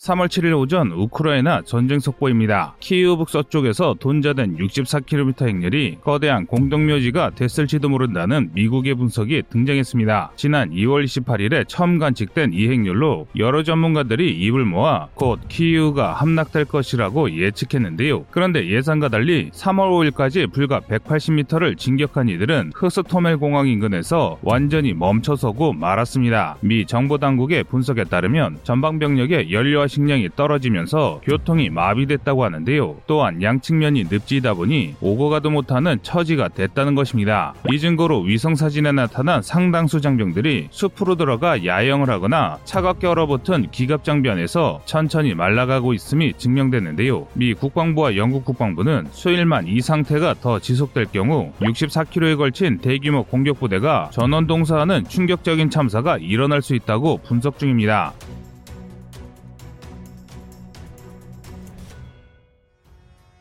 3월 7일 오전 우크라이나 전쟁 속보입니다. 키이우 북서쪽에서 돈자된 64km 행렬이 거대한 공동묘지가 됐을지도 모른다는 미국의 분석이 등장했습니다. 지난 2월 28일에 처음 관측된 이 행렬로 여러 전문가들이 입을 모아 곧 키이우가 함락될 것이라고 예측했는데요. 그런데 예상과 달리 3월 5일까지 불과 180m를 진격한 이들은 흐스토멜 공항 인근에서 완전히 멈춰서고 말았습니다. 미 정보 당국의 분석에 따르면 전방 병력의 연료와 식량이 떨어지면서 교통이 마비됐다고 하는데요. 또한 양측면이 늪지다 보니 오고 가도 못하는 처지가 됐다는 것입니다. 이 증거로 위성사진에 나타난 상당수 장병들이 숲으로 들어가 야영을 하거나 차갑게 얼어붙은 기갑장비 안에서 천천히 말라가고 있음이 증명됐는데요. 미 국방부와 영국 국방부는 수일만 이 상태가 더 지속될 경우 64km에 걸친 대규모 공격부대가 전원 동사하는 충격적인 참사가 일어날 수 있다고 분석 중입니다.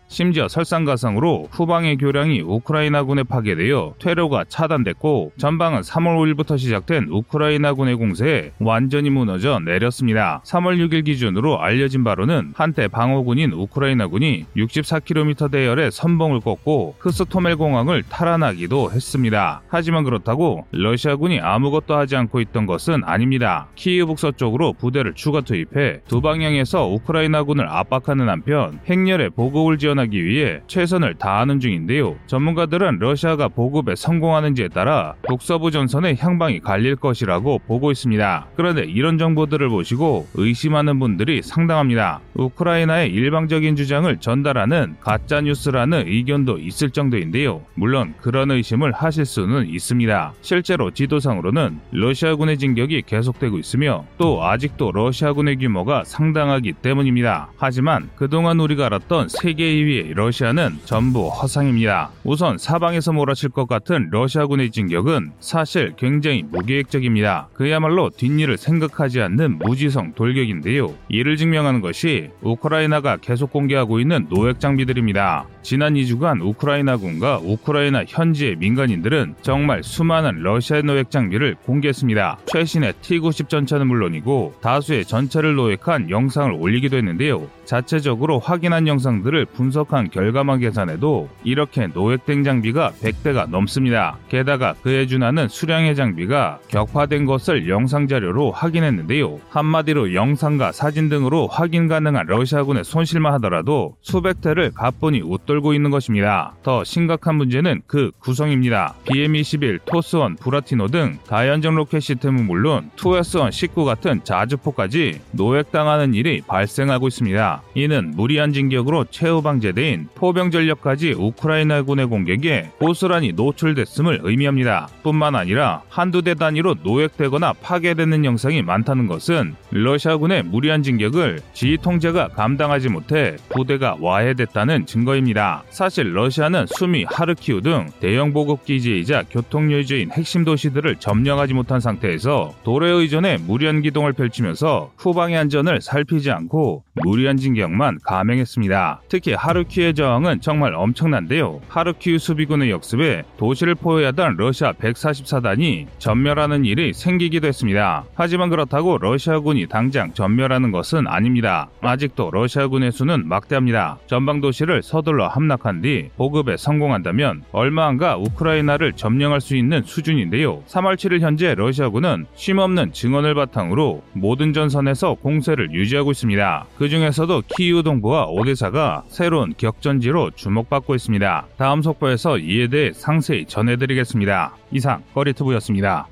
심지어 설상가상으로 후방의 교량이 우크라이나군에 파괴되어 퇴로가 차단됐고 전방은 3월 5일부터 시작된 우크라이나군의 공세에 완전히 무너져 내렸습니다. 3월 6일 기준으로 알려진 바로는 한때 방어군인 우크라이나군이 64km 대열의 선봉을 꺾고 크스토멜 공항을 탈환하기도 했습니다. 하지만 그렇다고 러시아군이 아무것도 하지 않고 있던 것은 아닙니다. 키이우 북서쪽으로 부대를 추가 투입해 두 방향에서 우크라이나군을 압박하는 한편 행렬에 보급을 지원 지원하기 위해 최선을 다하는 중인데요. 전문가들은 러시아가 보급에 성공하는지에 따라 북서부 전선의 향방이 갈릴 것이라고 보고 있습니다. 그런데 이런 정보들을 보시고 의심하는 분들이 상당합니다. 우크라이나의 일방적인 주장을 전달하는 가짜 뉴스라는 의견도 있을 정도인데요. 물론 그런 의심을 하실 수는 있습니다. 실제로 지도상으로는 러시아군의 진격이 계속되고 있으며 또 아직도 러시아군의 규모가 상당하기 때문입니다. 하지만 그동안 우리가 알았던 세계 2위 위해 러시아는 전부 허상입니다. 우선 사방에서 몰아칠 것 같은 러시아군의 진격은 사실 굉장히 무계획적입니다. 그야말로 뒷일을 생각하지 않는 무지성 돌격인데요. 이를 증명하는 것이 우크라이나가 계속 공개하고 있는 노획 장비들입니다. 지난 2주간 우크라이나군과 우크라이나 현지의 민간인들은 정말 수많은 러시아 노획 장비를 공개했습니다. 최신의 T-90 전차는 물론이고 다수의 전차를 노획한 영상을 올리기도 했는데요. 자체적으로 확인한 영상들을 분석한 결과만 계산해도 이렇게 노획된 장비가 100대가 넘습니다. 게다가 그에 준하는 수량의 장비가 격파된 것을 영상 자료로 확인했는데요. 한마디로 영상과 사진 등으로 확인 가능한 러시아군의 손실만 하더라도 수백 대를 가뿐히 웃 돌고 있는 것입니다. 더 심각한 문제는 그 구성입니다. BM-21, 토스1, 브라티노 등 다연장 로켓 시스템은 물론 2S1, 19 같은 자주포까지 노획당하는 일이 발생하고 있습니다. 이는 무리한 진격으로 최후방 배치된 포병 전력까지 우크라이나군의 공격에 고스란히 노출됐음을 의미합니다. 뿐만 아니라 한두 대 단위로 노획되거나 파괴되는 영상이 많다는 것은 러시아군의 무리한 진격을 지휘 통제가 감당하지 못해 부대가 와해됐다는 증거입니다. 사실 러시아는 수미, 하르키우 등 대형 보급 기지이자 교통 요지인 핵심 도시들을 점령하지 못한 상태에서 도래 의존에 무리한 기동을 펼치면서 후방의 안전을 살피지 않고 무리한 진 진격만 감행했습니다. 특히 하르키의 저항은 정말 엄청난데요. 하르키우 수비군의 역습에 도시를 포위하던 러시아 144단이 전멸하는 일이 생기기도 했습니다. 하지만 그렇다고 러시아군이 당장 전멸하는 것은 아닙니다. 아직도 러시아군의 수는 막대합니다. 전방 도시를 서둘러 함락한 뒤 보급에 성공한다면 얼마 안가 우크라이나를 점령할 수 있는 수준인데요. 3월 7일 현재 러시아군은 쉼없는 증언을 바탕으로 모든 전선에서 공세를 유지하고 있습니다. 그 중에서도 키이우 동부와 오데사가 새로운 격전지로 주목받고 있습니다. 다음 속보에서 이에 대해 상세히 전해드리겠습니다. 이상 꺼리투브였습니다.